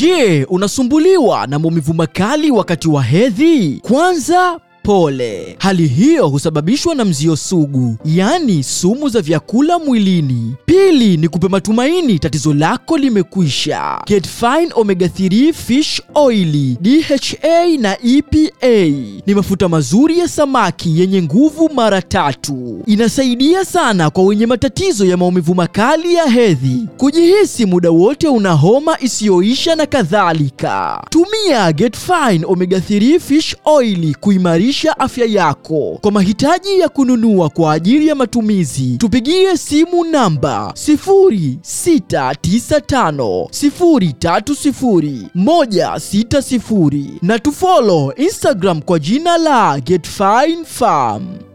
Je, unasumbuliwa na maumivu makali wakati wa hedhi? Kwanza pole. Hali hiyo husababishwa na mzio sugu, yaani sumu za vyakula mwilini. Pili ni kupe matumaini, tatizo lako limekwisha. Get Fine Omega 3 Fish Oil, DHA na EPA ni mafuta mazuri ya samaki yenye nguvu mara tatu. Inasaidia sana kwa wenye matatizo ya maumivu makali ya hedhi, kujihisi muda wote una homa isiyoisha na kadhalika. Tumia Get Fine Omega 3 Fish Oil kuimarisha afya yako. Kwa mahitaji ya kununua kwa ajili ya matumizi, tupigie simu namba 0695030160 na tufollow Instagram kwa jina la Get Fine Farm.